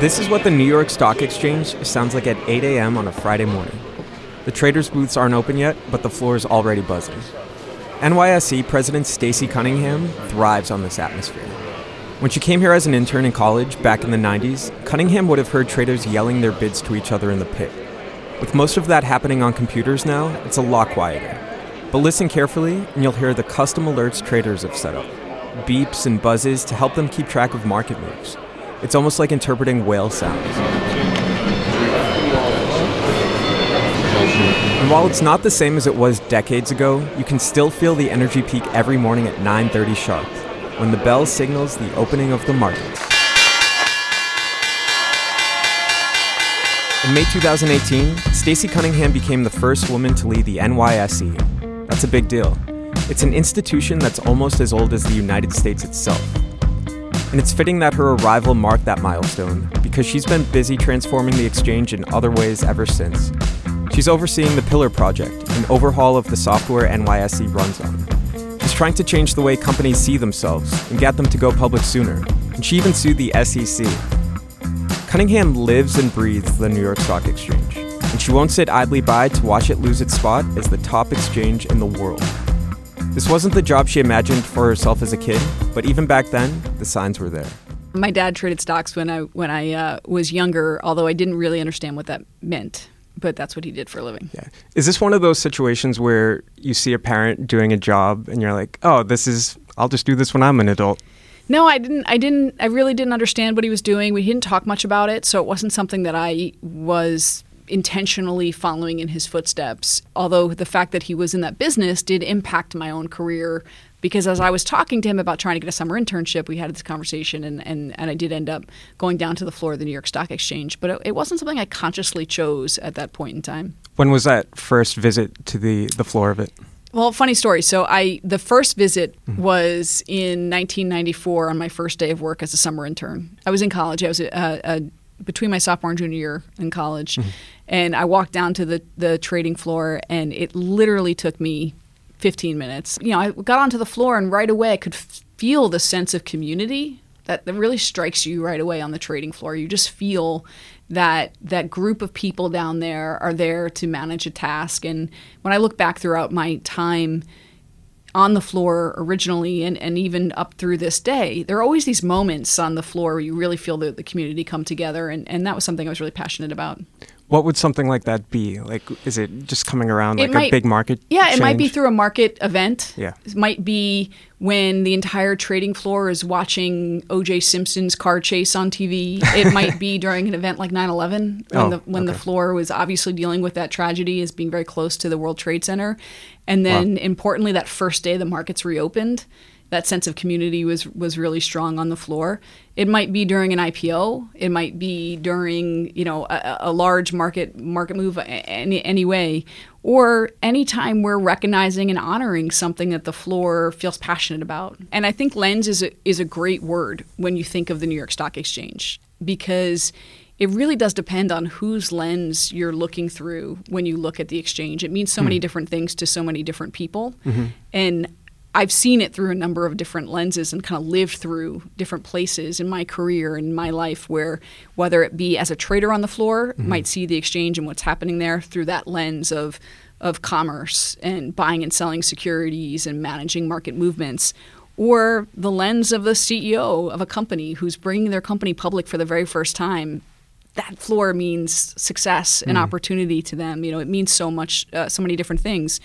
This is what the New York Stock Exchange sounds like at 8 a.m. on a Friday morning. The traders' booths aren't open yet, but the floor is already buzzing. NYSE President Stacey Cunningham thrives on this atmosphere. When she came here as an intern in college back in the 90s, Cunningham would have heard traders yelling their bids to each other in the pit. With most of that happening on computers now, it's a lot quieter. But listen carefully, and you'll hear the custom alerts traders have set up beeps and buzzes to help them keep track of market moves. It's almost like interpreting whale sounds. And while it's not the same as it was decades ago, you can still feel the energy peak every morning at 9:30 sharp, when the bell signals the opening of the markets. In May 2018, Stacey Cunningham became the first woman to lead the NYSE. That's a big deal. It's an institution that's almost as old as the United States itself. And it's fitting that her arrival marked that milestone because she's been busy transforming the exchange in other ways ever since. She's overseeing the Pillar Project, an overhaul of the software NYSE runs on. She's trying to change the way companies see themselves and get them to go public sooner. And she even sued the SEC. Cunningham lives and breathes the New York Stock Exchange, and she won't sit idly by to watch it lose its spot as the top exchange in the world. This wasn't the job she imagined for herself as a kid, but even back then, the signs were there. My dad traded stocks when I when I uh, was younger, although I didn't really understand what that meant. But that's what he did for a living. Yeah. Is this one of those situations where you see a parent doing a job and you're like, "Oh, this is I'll just do this when I'm an adult." No, I didn't. I didn't. I really didn't understand what he was doing. We didn't talk much about it, so it wasn't something that I was intentionally following in his footsteps. Although the fact that he was in that business did impact my own career because as I was talking to him about trying to get a summer internship, we had this conversation and, and, and I did end up going down to the floor of the New York Stock Exchange. But it, it wasn't something I consciously chose at that point in time. When was that first visit to the, the floor of it? Well, funny story. So I the first visit mm-hmm. was in 1994 on my first day of work as a summer intern. I was in college. I was a, a, between my sophomore and junior year in college, mm-hmm. and I walked down to the the trading floor, and it literally took me 15 minutes. You know, I got onto the floor, and right away I could feel the sense of community that, that really strikes you right away on the trading floor. You just feel that that group of people down there are there to manage a task. And when I look back throughout my time on the floor originally and, and even up through this day, there are always these moments on the floor where you really feel the, the community come together. And, and that was something I was really passionate about. What would something like that be? Like, is it just coming around like might, a big market? Yeah, change? it might be through a market event. Yeah. It might be when the entire trading floor is watching O.J. Simpson's car chase on TV. It might be during an event like 9 11 when, oh, the, when okay. the floor was obviously dealing with that tragedy as being very close to the World Trade Center. And then, wow. importantly, that first day the markets reopened that sense of community was was really strong on the floor. It might be during an IPO. It might be during you know a, a large market market move any anyway, or anytime we're recognizing and honoring something that the floor feels passionate about. And I think lens is a, is a great word when you think of the New York Stock Exchange because it really does depend on whose lens you're looking through when you look at the exchange. It means so mm. many different things to so many different people. Mm-hmm. And I've seen it through a number of different lenses and kind of lived through different places in my career and my life where whether it be as a trader on the floor mm-hmm. might see the exchange and what's happening there through that lens of of commerce and buying and selling securities and managing market movements or the lens of the CEO of a company who's bringing their company public for the very first time. That floor means success and opportunity to them. You know, it means so much, uh, so many different things.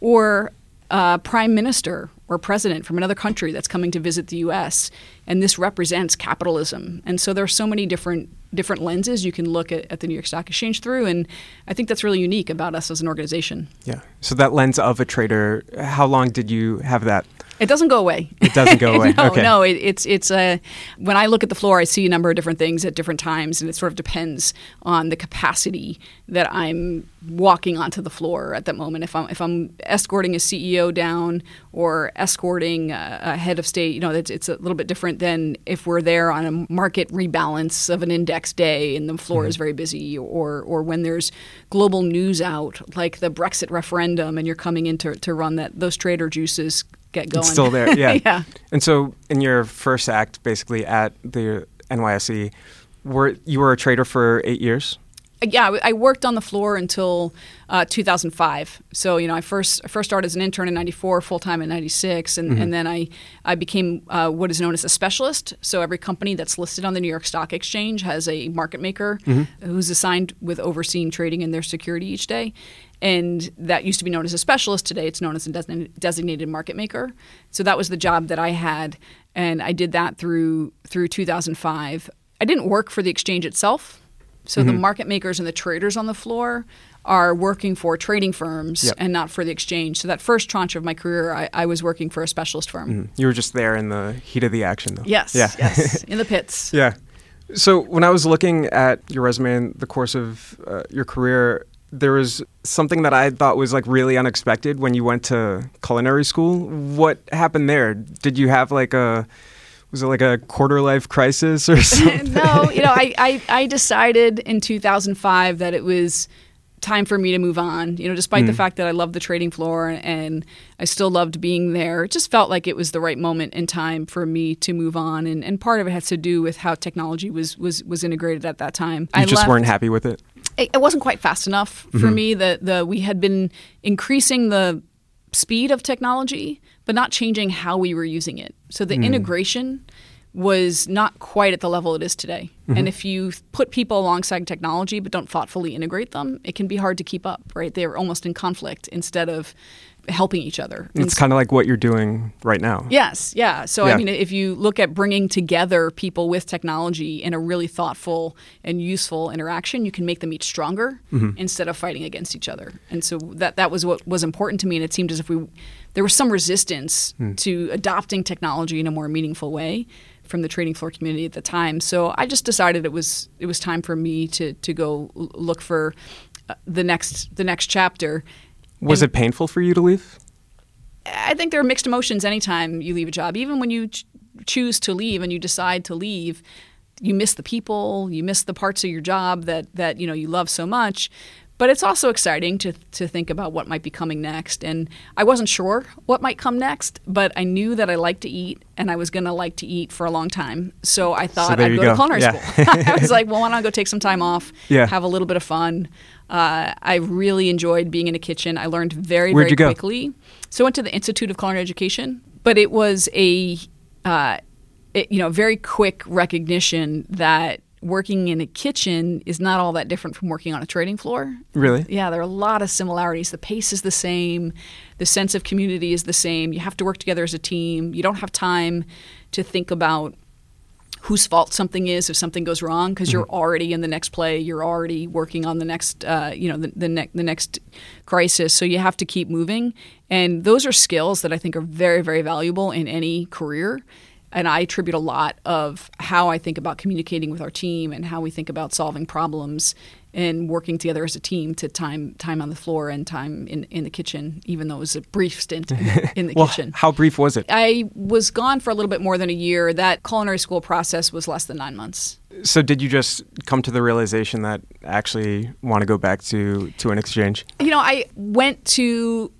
Or a prime minister or president from another country that's coming to visit the U.S. and this represents capitalism. And so there are so many different different lenses you can look at, at the New York Stock Exchange through, and I think that's really unique about us as an organization. Yeah. So that lens of a trader, how long did you have that? It doesn't go away. It doesn't go away. no, okay. no. It, it's it's a when I look at the floor, I see a number of different things at different times, and it sort of depends on the capacity that I'm walking onto the floor at that moment. If I'm if I'm escorting a CEO down or escorting a, a head of state, you know, it's, it's a little bit different than if we're there on a market rebalance of an index day and the floor Mm-hmm. is very busy, or or when there's global news out like the Brexit referendum, and you're coming in to, to run that. Those trader juices get going. It's still there. Yeah. yeah. And so in your first act, basically at the NYSE, were you were a trader for eight years? Yeah, I worked on the floor until uh, 2005. So you know, I first I first started as an intern in '94, full time in '96, and, and then I I became uh, what is known as a specialist. So every company that's listed on the New York Stock Exchange has a market maker who's assigned with overseeing trading in their security each day. And that used to be known as a specialist. Today, it's known as a designated- designated market maker. So that was the job that I had, and I did that through through 2005. I didn't work for the exchange itself. So the market makers and the traders on the floor are working for trading firms Yep. and not for the exchange. So that first tranche of my career, I, I was working for a specialist firm. You were just there in the heat of the action, though. Yes, Yeah. yes, in the pits. Yeah. So when I was looking at your resume in the course of uh, your career, there was something that I thought was like really unexpected when you went to culinary school. What happened there? Did you have like a was it like a quarter life crisis or something? no, you know, I, I, I decided in 2005 that it was time for me to move on. You know, despite the hmm. fact that I loved the trading floor and I still loved being there, it just felt like it was the right moment in time for me to move on. And, and part of it has to do with how technology was was, was integrated at that time. You I just left- weren't happy with it. it, it wasn't quite fast enough for hmm. me. The the we had been increasing the speed of technology, but not changing how we were using it. So the hmm. integration was not quite at the level it is today. And mm-hmm. if you put people alongside technology but don't thoughtfully integrate them, it can be hard to keep up, right? They're almost in conflict instead of helping each other. It's kind of like what you're doing right now. Yes, yeah. So Yeah. I mean, if you look at bringing together people with technology in a really thoughtful and useful interaction, you can make them each stronger instead of fighting against each other. And so that that was what was important to me. And it seemed as if we there was some resistance to adopting technology in a more meaningful way from the trading floor community at the time. So I just decided it was it was time for me to to go look for uh, the next the next chapter. Was And- it painful for you to leave? I think there are mixed emotions anytime you leave a job. Even when you ch- choose to leave and you decide to leave, you miss the people, you miss the parts of your job that that you know you love so much. But it's also exciting to to think about what might be coming next. And I wasn't sure what might come next, but I knew that I liked to eat and I was going to like to eat for a long time. So I thought there I'd you go, to culinary Yeah. school. I was like, well, why don't I go take some time off, Yeah. have a little bit of fun. Uh, I really enjoyed being in a kitchen. I learned very, Where'd very you go? quickly. So I went to the Institute of Culinary Education, but it was a, uh, it, you know, very quick recognition that working in a kitchen is not all that different from working on a trading floor. Really? Yeah, there are a lot of similarities. The pace is the same, the sense of community is the same. You have to work together as a team. You don't have time to think about whose fault something is if something goes wrong because you're already in the next play you're already working on the next uh, you know the, the, ne- the next crisis so you have to keep moving and those are skills that i think are very very valuable in any career and i attribute a lot of how i think about communicating with our team and how we think about solving problems and working together as a team to time time on the floor and time in, in the kitchen even though it was a brief stint in the, in the Well, kitchen how brief was it? I was gone for a little bit more than a year. That culinary school process was less than nine months. So did you just come to the realization that actually want to go back to to an exchange? You know, I went to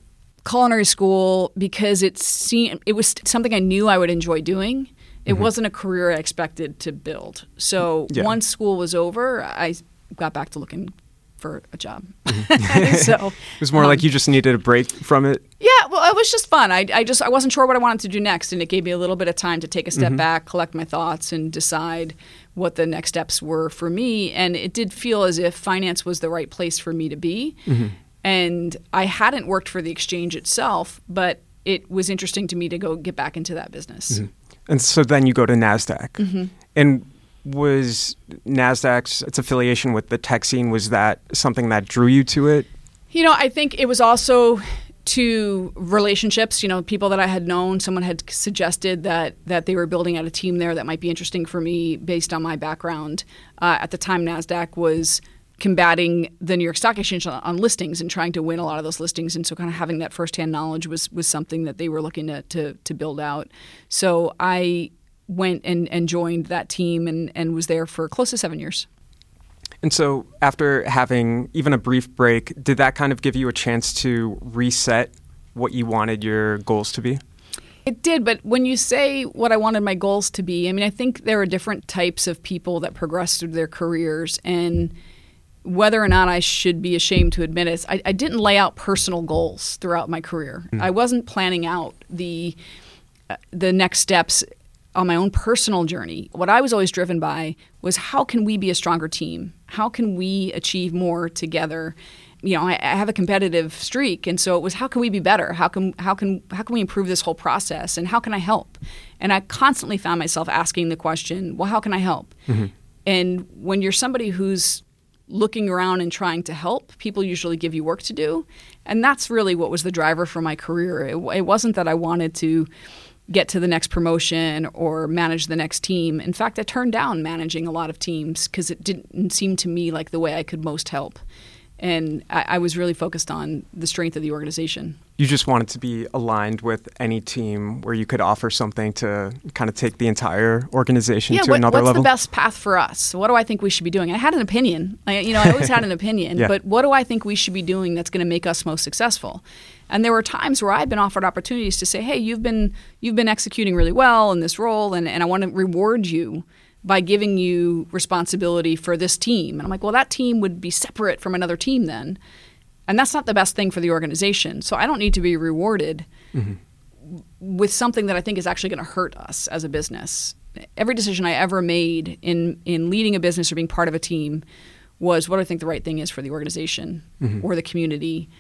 culinary school because it seemed it was something I knew I would enjoy doing. It wasn't a career I expected to build. So Yeah. once school was over, I got back to looking for a job. Mm-hmm. so It was more um, like you just needed a break from it. yeah, well, it was just fun. I, I just I wasn't sure what I wanted to do next, and it gave me a little bit of time to take a step back, collect my thoughts, and decide what the next steps were for me. And it did feel as if finance was the right place for me to be. And I hadn't worked for the exchange itself, but it was interesting to me to go get back into that business. And so then you go to NASDAQ. Mm-hmm. And was NASDAQ's its affiliation with the tech scene, was that something that drew you to it? You know, I think it was also to relationships. You know, people that I had known. Someone had suggested that that they were building out a team there that might be interesting for me based on my background. Uh, at the time, Nasdaq was combating the New York Stock Exchange on, on listings and trying to win a lot of those listings, and so kind of having that firsthand knowledge was was something that they were looking to to, to build out. So I went and, and joined that team and, and was there for close to seven years. And so after having even a brief break, did that kind of give you a chance to reset what you wanted your goals to be? It did, but when you say what I wanted my goals to be, I mean, I think there are different types of people that progress through their careers, and whether or not I should be ashamed to admit it, I, I didn't lay out personal goals throughout my career. I wasn't planning out the uh, the next steps on my own personal journey. What I was always driven by was how can we be a stronger team? How can we achieve more together? You know, I, I have a competitive streak, and so it was how can we be better? How can how can how can we improve this whole process? And how can I help? And I constantly found myself asking the question, well, how can I help? And when you're somebody who's looking around and trying to help, people usually give you work to do. And that's really what was the driver for my career. It, it wasn't that I wanted to get to the next promotion or manage the next team. In fact, I turned down managing a lot of teams because it didn't seem to me like the way I could most help. And I, I was really focused on the strength of the organization. You just wanted to be aligned with any team where you could offer something to kind of take the entire organization yeah, to what, another what's level. the best path for us? What do I think we should be doing? I had an opinion. I, you know, I always had an opinion, Yeah. but what do I think we should be doing that's going to make us most successful? And there were times where I've been offered opportunities to say, "Hey, you've been you've been executing really well in this role, and, and I want to reward you by giving you responsibility for this team." And I'm like, "Well, that team would be separate from another team then." And that's not the best thing for the organization. So I don't need to be rewarded mm-hmm. with something that I think is actually going to hurt us as a business. Every decision I ever made in in leading a business or being part of a team was what I think the right thing is for the organization mm-hmm. or the community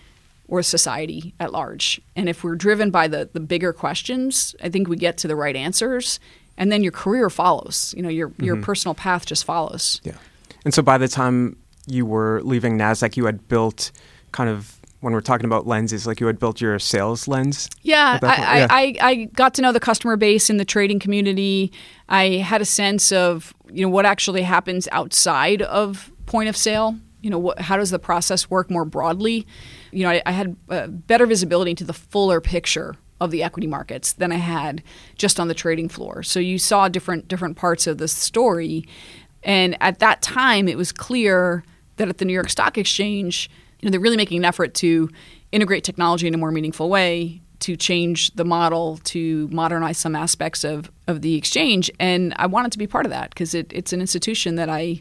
or society at large. And if we're driven by the the bigger questions, I think we get to the right answers and then your career follows. You know, your your personal path just follows. Yeah. And so by the time you were leaving NASDAQ, you had built kind of, when we're talking about lenses, like you had built your sales lens. Yeah? I, Yeah. I, I, I got to know the customer base in the trading community. I had a sense of you know what actually happens outside of point of sale. You know, what, how does the process work more broadly? You know, I, I had uh, better visibility into the fuller picture of the equity markets than I had just on the trading floor. So you saw different different parts of the story, and at that time, it was clear that at the New York Stock Exchange, you know, they're really making an effort to integrate technology in a more meaningful way, to change the model, to modernize some aspects of, of the exchange. And I wanted to be part of that because it, it's an institution that I,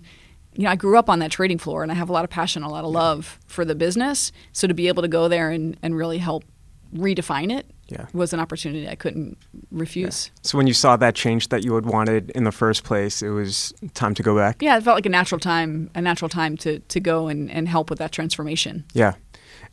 you know, I grew up on that trading floor and I have a lot of passion, a lot of love for the business. So to be able to go there and, and really help redefine it Yeah. was an opportunity I couldn't refuse. So when you saw that change that you had wanted in the first place, it was time to go back. Yeah, it felt like a natural time, a natural time to, to go and, and help with that transformation. Yeah.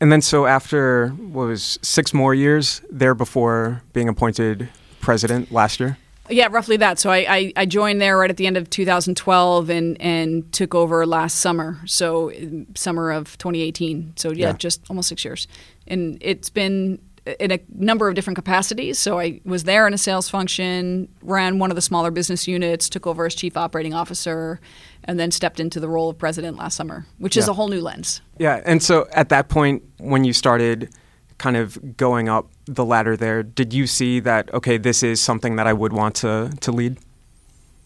And then so after what was six more years there before being appointed president last year. Yeah, roughly that. So I, I, I joined there right at the end of 2012 and, and took over last summer. So um, summer of 2018. So yeah, Yeah. just almost six years. And it's been in a number of different capacities. So I was there in a sales function, ran one of the smaller business units, took over as chief operating officer, and then stepped into the role of president last summer, which is a whole new lens. Yeah. And so at that point, when you started kind of going up the ladder there, did you see that, okay, this is something that I would want to, to lead?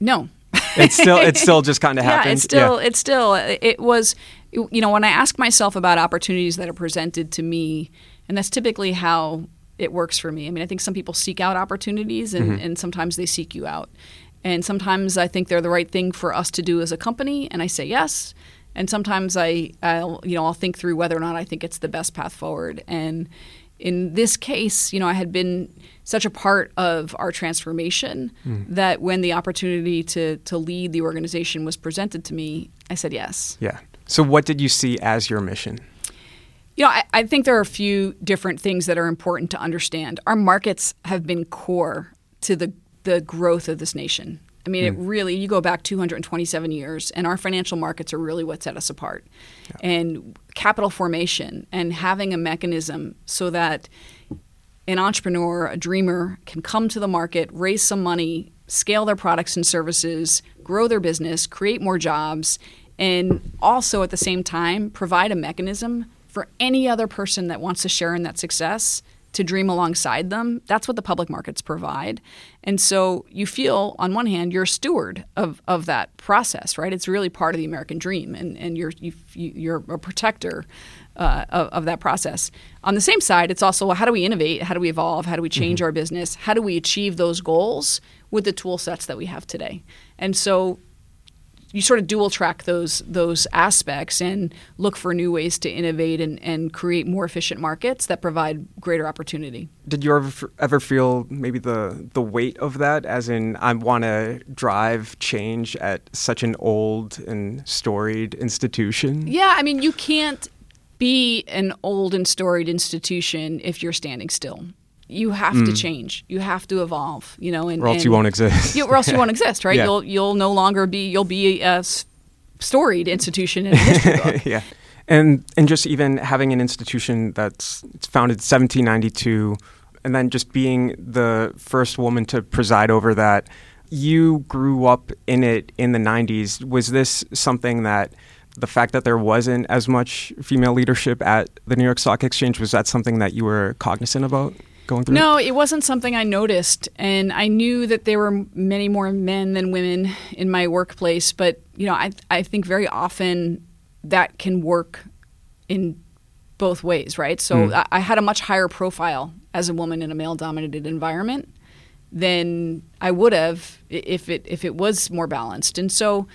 No, It's still, it still just kind of happened. Yeah, it's still, it's still, it was, you know, when I ask myself about opportunities that are presented to me, and that's typically how it works for me. I mean, I think some people seek out opportunities, and, and sometimes they seek you out, and sometimes I think they're the right thing for us to do as a company, and I say yes. and sometimes I, I'll, you know, I'll think through whether or not I think it's the best path forward. And in this case, you know, I had been such a part of our transformation mm. that when the opportunity to to lead the organization was presented to me, I said yes. Yeah. So, what did you see as your mission? You know, I, I, think there are a few different things that are important to understand. Our markets have been core to the, the growth of this nation. I mean, mm. it hmm. really, you go back 227 years, and our financial markets are really what set us apart. Yeah. And capital formation and having a mechanism so that an entrepreneur, a dreamer, can come to the market, raise some money, scale their products and services, grow their business, create more jobs, and also at the same time provide a mechanism for any other person that wants to share in that success to dream alongside them. That's what the public markets provide. And so you feel, on one hand, you're a steward of, of that process, right? It's really part of the American dream, and, and you're, you, you're a protector uh, of, of, that process. On the same side, it's also well, how do we innovate? How do we evolve? How do we change mm-hmm. our business? How do we achieve those goals with the tool sets that we have today? And so you sort of dual track those those aspects and look for new ways to innovate and, and create more efficient markets that provide greater opportunity. Did you ever ever feel maybe the the weight of that, as in I want to drive change at such an old and storied institution? Yeah, I mean you can't be an old and storied institution if you're standing still you have mm. to change. You have to evolve. You know, and, or else and you won't exist. You, or else you won't exist, right? Yeah. You'll you'll no longer be. You'll be a storied institution in a history book. yeah, and and just even having an institution that's it's founded 1792, and then just being the first woman to preside over that. You grew up in it in the 90s. Was this something that the fact that there wasn't as much female leadership at the New York Stock Exchange was that something that you were cognizant about? Going through? No, it wasn't something I noticed, and I knew that there were many more men than women in my workplace. But you know, I I think very often that can work in both ways, right? So mm. I, I had a much higher profile as a woman in a male-dominated environment than I would have if it if it was more balanced. And so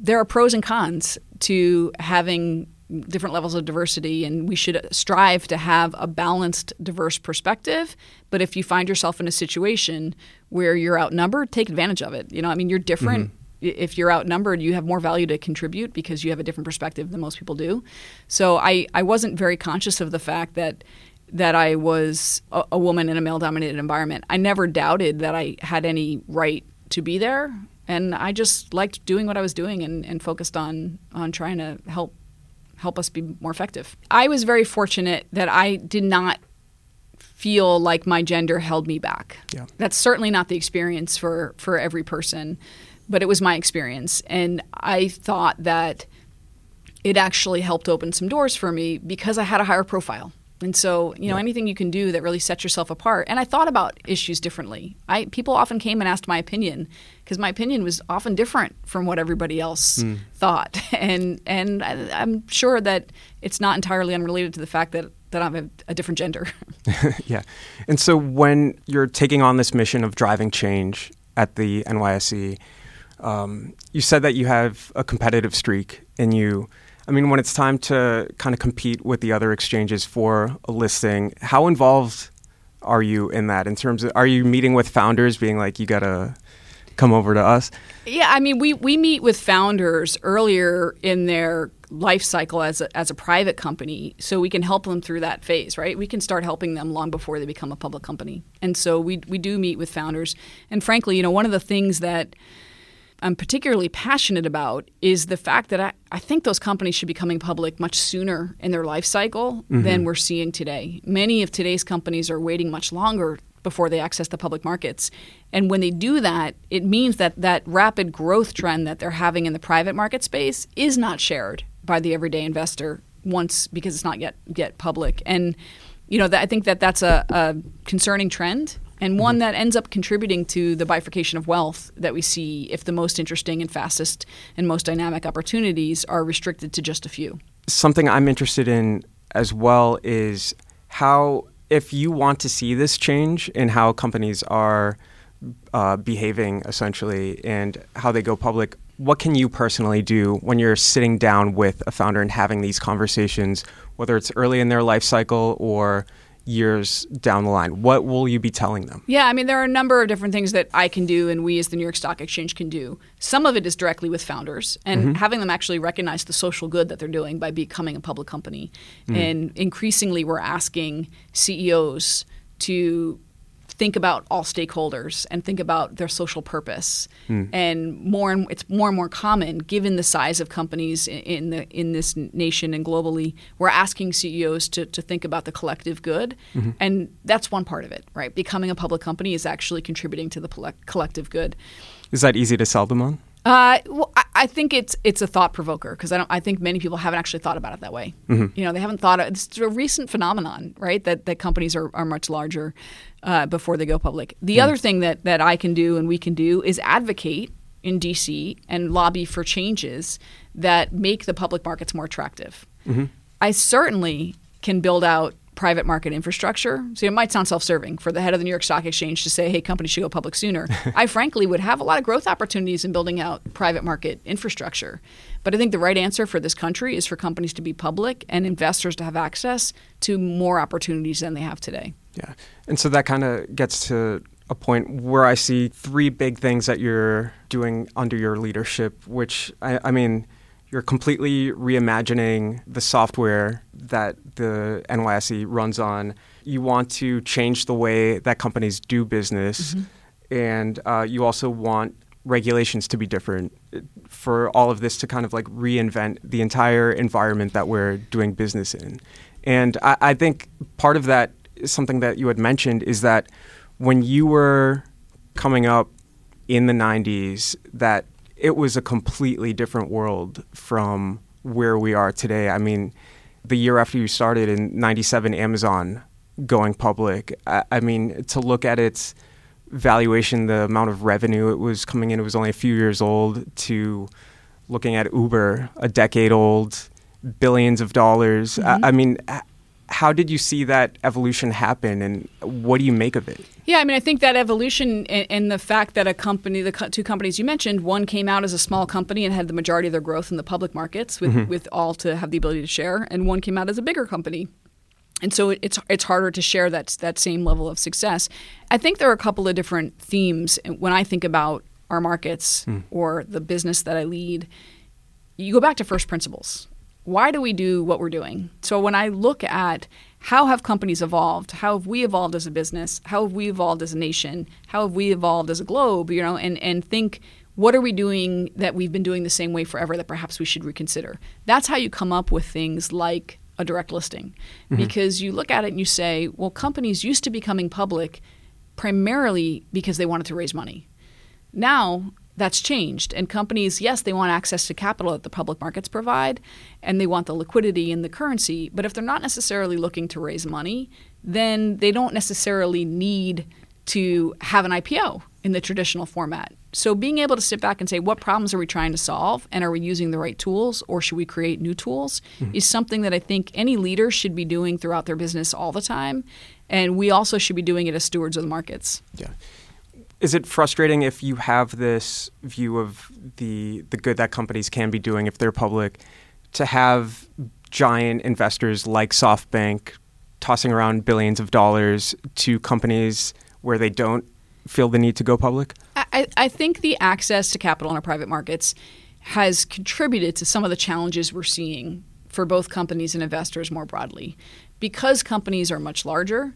there are pros and cons to having different levels of diversity, and we should strive to have a balanced, diverse perspective. But if you find yourself in a situation where you're outnumbered, take advantage of it. You know, I mean, you're different. Mm-hmm. If you're outnumbered, you have more value to contribute because you have a different perspective than most people do. So I, I wasn't very conscious of the fact that that I was a, a woman in a male dominated environment. I never doubted that I had any right to be there. And I just liked doing what I was doing and, and focused on on trying to help help us be more effective. I was very fortunate that I did not feel like my gender held me back. Yeah. That's certainly not the experience for for every person, but it was my experience and I thought that it actually helped open some doors for me because I had a higher profile. And so, you know, yeah. anything you can do that really sets yourself apart. And I thought about issues differently. I people often came and asked my opinion because my opinion was often different from what everybody else mm. thought. And and I, am sure that it's not entirely unrelated to the fact that that I'm a, a different gender. yeah. And so when you're taking on this mission of driving change at the NYSE, um, you said that you have a competitive streak in you I mean, when it's time to kind of compete with the other exchanges for a listing, how involved are you in that? In terms of, are you meeting with founders, being like, you gotta come over to us? Yeah, I mean, we we meet with founders earlier in their life cycle as a, as a private company, so we can help them through that phase, right? We can start helping them long before they become a public company, and so we we do meet with founders. And frankly, you know, one of the things that I'm particularly passionate about is the fact that I, I think those companies should be coming public much sooner in their life cycle mm-hmm. than we're seeing today. Many of today's companies are waiting much longer before they access the public markets. And when they do that, it means that that rapid growth trend that they're having in the private market space is not shared by the everyday investor once because it's not yet yet public. And you know, I think that that's a, a concerning trend and one mm-hmm. that ends up contributing to the bifurcation of wealth that we see if the most interesting and fastest and most dynamic opportunities are restricted to just a few. Something I'm interested in as well is how, if you want to see this change in how companies are uh, behaving essentially and how they go public, what can you personally do when you're sitting down with a founder and having these conversations, whether it's early in their life cycle or years down the line? What will you be telling them? Yeah, I mean, there are a number of different things that I can do and we as the New York Stock Exchange can do. Some of it is directly with founders and mm-hmm. having them actually recognize the social good that they're doing by becoming a public company. Mm. And increasingly, we're asking CEOs to think about all stakeholders and think about their social purpose. Mm. And more and it's more and more common, given the size of companies in the in this nation and globally, we're asking CEOs to, to think about the collective good, mm-hmm. and that's one part of it, right? Becoming a public company is actually contributing to the collective good. Is that easy to sell them on? Uh, well, I, I, think it's it's a thought provoker because I don't. I think many people haven't actually thought about it that way. Mm-hmm. You know, they haven't thought. Of, it's a recent phenomenon, right? That that companies are, are much larger uh, before they go public. The mm. other thing that that I can do and we can do is advocate in DC and lobby for changes that make the public markets more attractive. Mm-hmm. I certainly can build out private market infrastructure. So it might sound self-serving for the head of the New York Stock Exchange to say, "Hey, companies should go public sooner." I frankly would have a lot of growth opportunities in building out private market infrastructure. But I think the right answer for this country is for companies to be public and investors to have access to more opportunities than they have today. Yeah. And so that kind of gets to a point where I see three big things that you're doing under your leadership, which I, I mean, you're completely reimagining the software that the NYSE runs on. You want to change the way that companies do business, mm-hmm. and uh, you also want regulations to be different for all of this to kind of like reinvent the entire environment that we're doing business in. And I, I think part of that, something that you had mentioned, is that when you were coming up in the 90s, that it was a completely different world from where we are today. I mean, the year after you started in 97, Amazon going public, I, I mean, to look at its valuation, the amount of revenue it was coming in, it was only a few years old, to looking at Uber, a decade old, billions of dollars. Mm-hmm. I, I mean, how did you see that evolution happen and what do you make of it? Yeah, I mean, I think that evolution and, and, the fact that a company, the two companies you mentioned, one came out as a small company and had the majority of their growth in the public markets with, mm-hmm. with all to have the ability to share, and one came out as a bigger company. And so it's it's harder to share that that same level of success. I think there are a couple of different themes when I think about our markets mm. or the business that I lead. You go back to first principles why do we do what we're doing? So when I look at how have companies evolved, how have we evolved as a business, how have we evolved as a nation, how have we evolved as a globe, you know, and, and think what are we doing that we've been doing the same way forever that perhaps we should reconsider? That's how you come up with things like a direct listing. Mm-hmm. Because you look at it and you say, well, companies used to becoming public primarily because they wanted to raise money. Now that's changed. And companies, yes, they want access to capital that the public markets provide, and they want the liquidity in the currency. But if they're not necessarily looking to raise money, then they don't necessarily need to have an IPO in the traditional format. So being able to sit back and say, what problems are we trying to solve? And are we using the right tools or should we create new tools? Mm-hmm. is something that I think any leader should be doing throughout their business all the time. And we also should be doing it as stewards of the markets. Yeah is it frustrating if you have this view of the the good that companies can be doing if they're public to have giant investors like SoftBank tossing around billions of dollars to companies where they don't feel the need to go public? I, I think the access to capital in our private markets has contributed to some of the challenges we're seeing for both companies and investors more broadly. Because companies are much larger,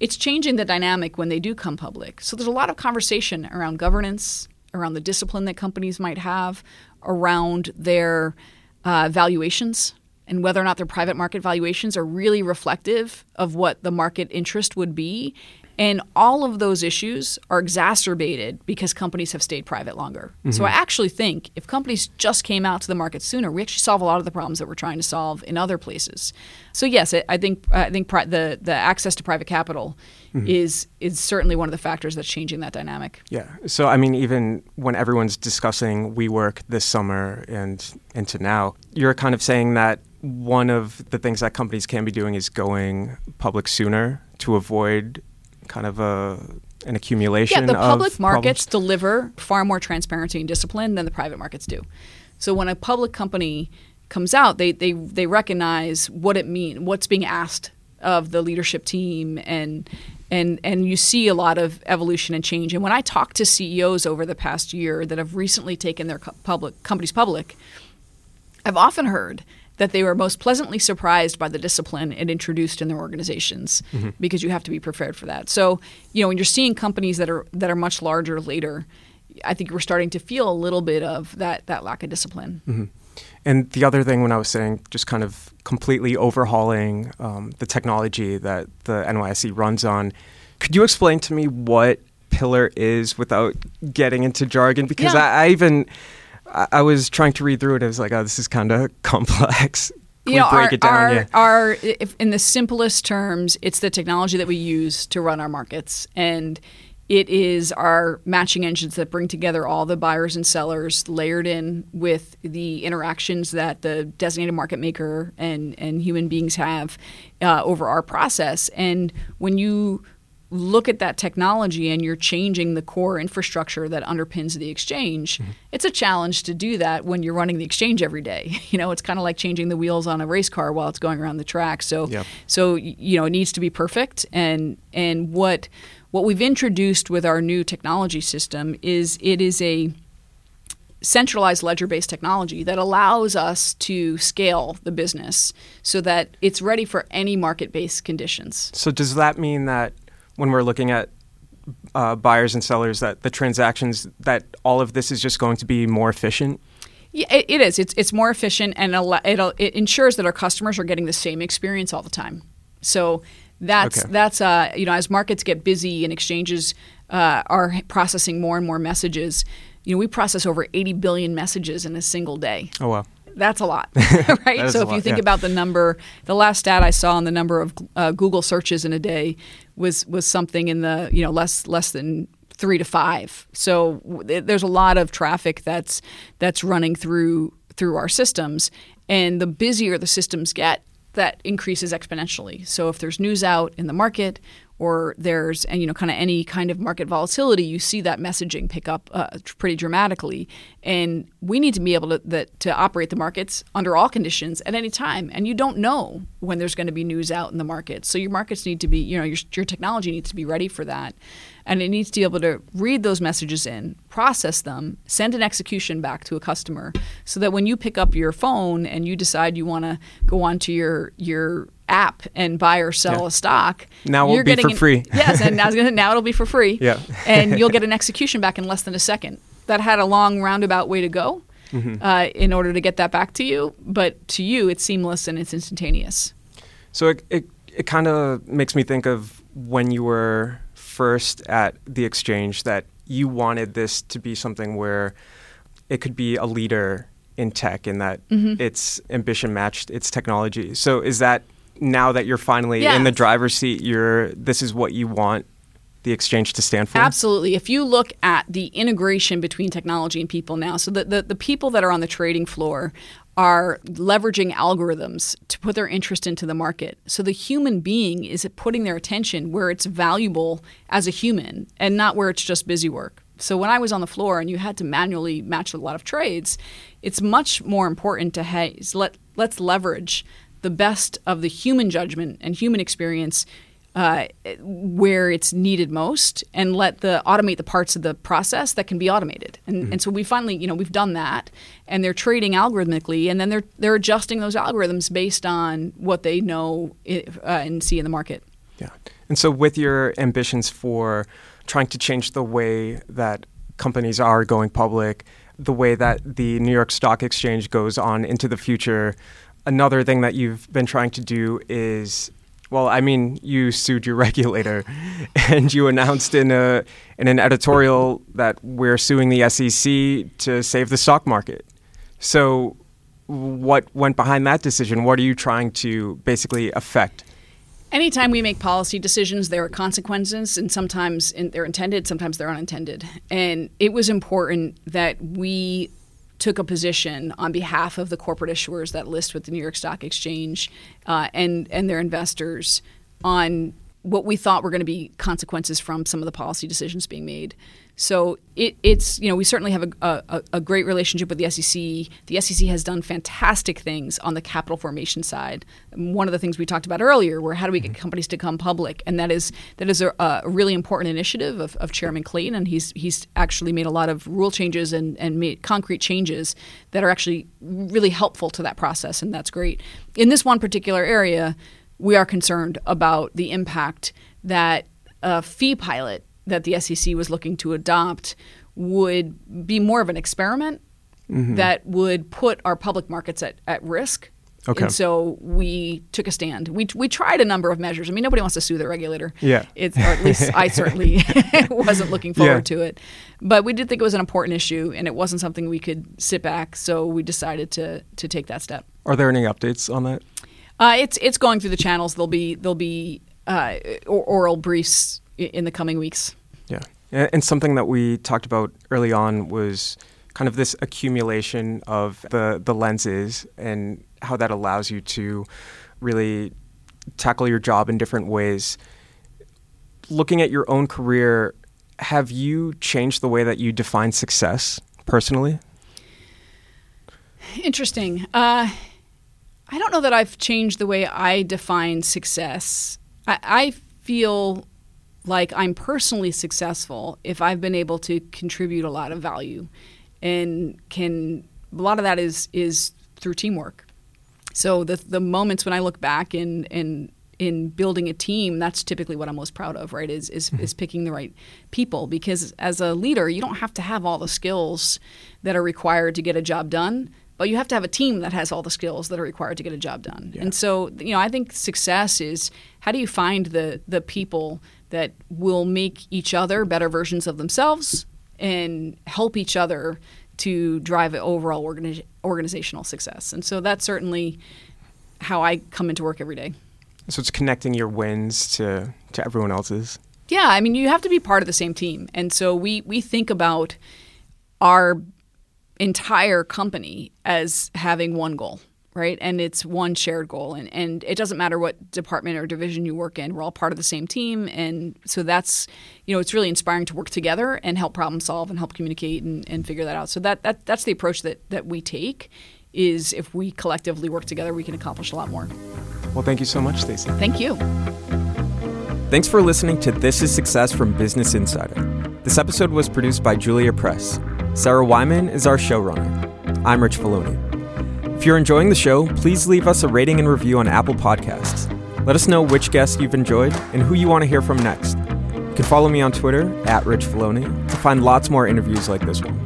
it's changing the dynamic when they do come public. So there's a lot of conversation around governance, around the discipline that companies might have, around their uh, valuations, and whether or not their private market valuations are really reflective of what the market interest would be. And all of those issues are exacerbated because companies have stayed private longer. Mm-hmm. So I actually think if companies just came out to the market sooner, we actually solve a lot of the problems that we're trying to solve in other places. So yes, I think I think the the access to private capital mm-hmm. is is certainly one of the factors that's changing that dynamic. Yeah. So I mean, even when everyone's discussing WeWork this summer and into now, you're kind of saying that one of the things that companies can be doing is going public sooner to avoid kind of a an accumulation. Of Yeah, the public markets problems? deliver far more transparency and discipline than the private markets do. So when a public company comes out, they they they recognize what it means, what's being asked of the leadership team, and and and you see a lot of evolution and change. And when I talk to CEOs over the past year that have recently taken their co- public companies public, I've often heard that they were most pleasantly surprised by the discipline it introduced in their organizations because you have to be prepared for that. So, you know, when you're seeing companies that are that are much larger later, I think we're starting to feel a little bit of that that lack of discipline. And the other thing, when I was saying just kind of completely overhauling um, the technology that the NYSE runs on, could you explain to me what Pillar is without getting into jargon? Because Yeah. I, I even I, I was trying to read through it. I was like, oh, this is kind of complex. You know, break our, it down? our, yeah. our in the simplest terms, it's the technology that we use to run our markets, and it is our matching engines that bring together all the buyers and sellers, layered in with the interactions that the designated market maker and and human beings have uh, over our process. And when you look at that technology and you're changing the core infrastructure that underpins the exchange, mm-hmm. it's a challenge to do that when you're running the exchange every day. You know, it's kind of like changing the wheels on a race car while it's going around the track. So, Yep. so you know, it needs to be perfect. And and what what we've introduced with our new technology system is it is a centralized ledger-based technology that allows us to scale the business so that it's ready for any market-based conditions. So does that mean that when we're looking at uh, buyers and sellers, that the transactions, that all of this is just going to be more efficient? Yeah, it, it is. It's it's more efficient and it'll, it ensures that our customers are getting the same experience all the time. So that's Okay. that's uh, you know as markets get busy and exchanges uh, are processing more and more messages. You know, we process over 80 billion messages in a single day. Oh wow. That's a lot, right? so if you think yeah. about the number, the last stat I saw on the number of uh, Google searches in a day was was something in the you know less less than three to five. So there's a lot of traffic that's that's running through through our systems, and the busier the systems get, that increases exponentially. So if there's news out in the market or there's you know kind of any kind of market volatility, you see that messaging pick up uh, pretty dramatically. And we need to be able to that, to operate the markets under all conditions at any time. And you don't know when there's going to be news out in the market, so your markets need to be you know your your technology needs to be ready for that. And it needs to be able to read those messages in, process them, send an execution back to a customer, so that when you pick up your phone and you decide you want to go onto your your app and buy or sell Yeah. a stock, Now it will you're be getting for an- free. yes, and now, now it'll be for free. Yeah. and you'll get an execution back in less than a second. That had a long roundabout way to go Mm-hmm. uh, in order to get that back to you, but to you, it's seamless and it's instantaneous. So it it, it kind of makes me think of when you were first at the exchange that you wanted this to be something where it could be a leader in tech and that Mm-hmm. its ambition matched its technology. So is that now that you're finally Yeah. in the driver's seat, you're this is what you want the exchange to stand for? Absolutely. If you look at the integration between technology and people now, so the, the, the people that are on the trading floor are leveraging algorithms to put their interest into the market. So the human being is putting their attention where it's valuable as a human and not where it's just busy work. So when I was on the floor and you had to manually match a lot of trades, it's much more important to hey, let let's leverage the best of the human judgment and human experience uh, where it's needed most and let the automate the parts of the process that can be automated. And, and so we finally you know we've done that and they're trading algorithmically and then they're they're adjusting those algorithms based on what they know uh, and see in the market. Yeah. And so, with your ambitions for trying to change the way that companies are going public, the way that the New York Stock Exchange goes on into the future, another thing that you've been trying to do is. Well, I mean, you sued your regulator, and you announced in a in an editorial that we're suing the SEC to save the stock market. So, what went behind that decision? What are you trying to basically affect? Anytime we make policy decisions, there are consequences, and sometimes they're intended, sometimes they're unintended. And it was important that we took a position on behalf of the corporate issuers that list with the New York Stock Exchange uh, and and their investors on what we thought were going to be consequences from some of the policy decisions being made. So it, it's you know we certainly have a, a, a, great relationship with the SEC. The SEC has done fantastic things on the capital formation side. One of the things we talked about earlier were how do we get mm-hmm. companies to come public, and that is that is a, a really important initiative of, of, Chairman Clayton, and he's he's actually made a lot of rule changes and, and made concrete changes that are actually really helpful to that process, and that's great. In this one particular area, we are concerned about the impact that a fee pilot that the SEC was looking to adopt would be more of an experiment mm-hmm. that would put our public markets at, at risk. Okay. And so we took a stand. We, we tried a number of measures. I mean, nobody wants to sue the regulator. Yeah. It's, or at least I certainly wasn't looking forward yeah. to it. But we did think it was an important issue, and it wasn't something we could sit back. So we decided to to take that step. Are there any updates on that? Uh, it's it's going through the channels. There'll be there'll be uh, oral briefs in the coming weeks. Yeah, and something that we talked about early on was kind of this accumulation of the the lenses and how that allows you to really tackle your job in different ways. Looking at your own career, have you changed the way that you define success personally? Interesting. Uh, I don't know that I've changed the way I define success. I, I feel like I'm personally successful if I've been able to contribute a lot of value, and can a lot of that is is through teamwork. So the the moments when I look back in in in building a team, that's typically what I'm most proud of, right? Is is, mm-hmm. is picking the right people because as a leader, you don't have to have all the skills that are required to get a job done but you have to have a team that has all the skills that are required to get a job done. Yeah. And so, you know, I think success is how do you find the the people that will make each other better versions of themselves and help each other to drive overall organi- organizational success. And so that's certainly how I come into work every day. So it's connecting your wins to to everyone else's. Yeah, I mean you have to be part of the same team. And so we we think about our entire company as having one goal right? And it's one shared goal. And, and it doesn't matter what department or division you work in we're all part of the same team. And so that's you know it's really inspiring to work together and help problem solve and help communicate and, and figure that out. So that, that that's the approach that that we take is if we collectively work together we can accomplish a lot more. Well thank you so much stacey thank you. Thanks for listening to this is success from business insider. This episode was produced by julia press. Sarah Wyman is our showrunner. I'm Rich Feloni. If you're enjoying the show, please leave us a rating and review on Apple Podcasts. Let us know which guests you've enjoyed and who you want to hear from next. You can follow me on Twitter at Rich Feloni to find lots more interviews like this one.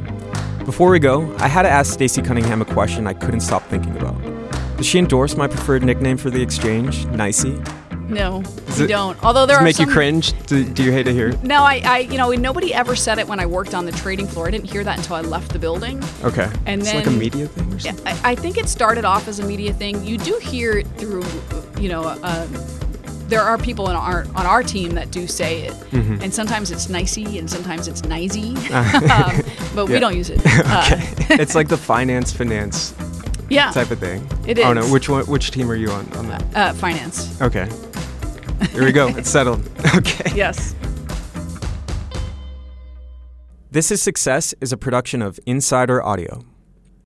Before we go, I had to ask Stacey Cunningham a question I couldn't stop thinking about. Does she endorse my preferred nickname for the exchange, Nicey? No, you don't. Although there does are make some, you cringe. Do, do, you hate to hear it? No, I, I, you know, nobody ever said it when I worked on the trading floor. I didn't hear that until I left the building. Okay. And it's then like a media thing. Or something? Yeah, I, I, think it started off as a media thing. You do hear it through, you know. Uh, there are people on our on our team that do say it, mm-hmm. and sometimes it's nicey and sometimes it's nicey, um, but yeah. we don't use it. Uh, okay. it's like the finance finance yeah. type of thing. It is. Oh no, which one? Which team are you on? on that? Uh, finance. Okay. Here we go. It's settled. Okay. Yes. This is Success is a production of Insider Audio.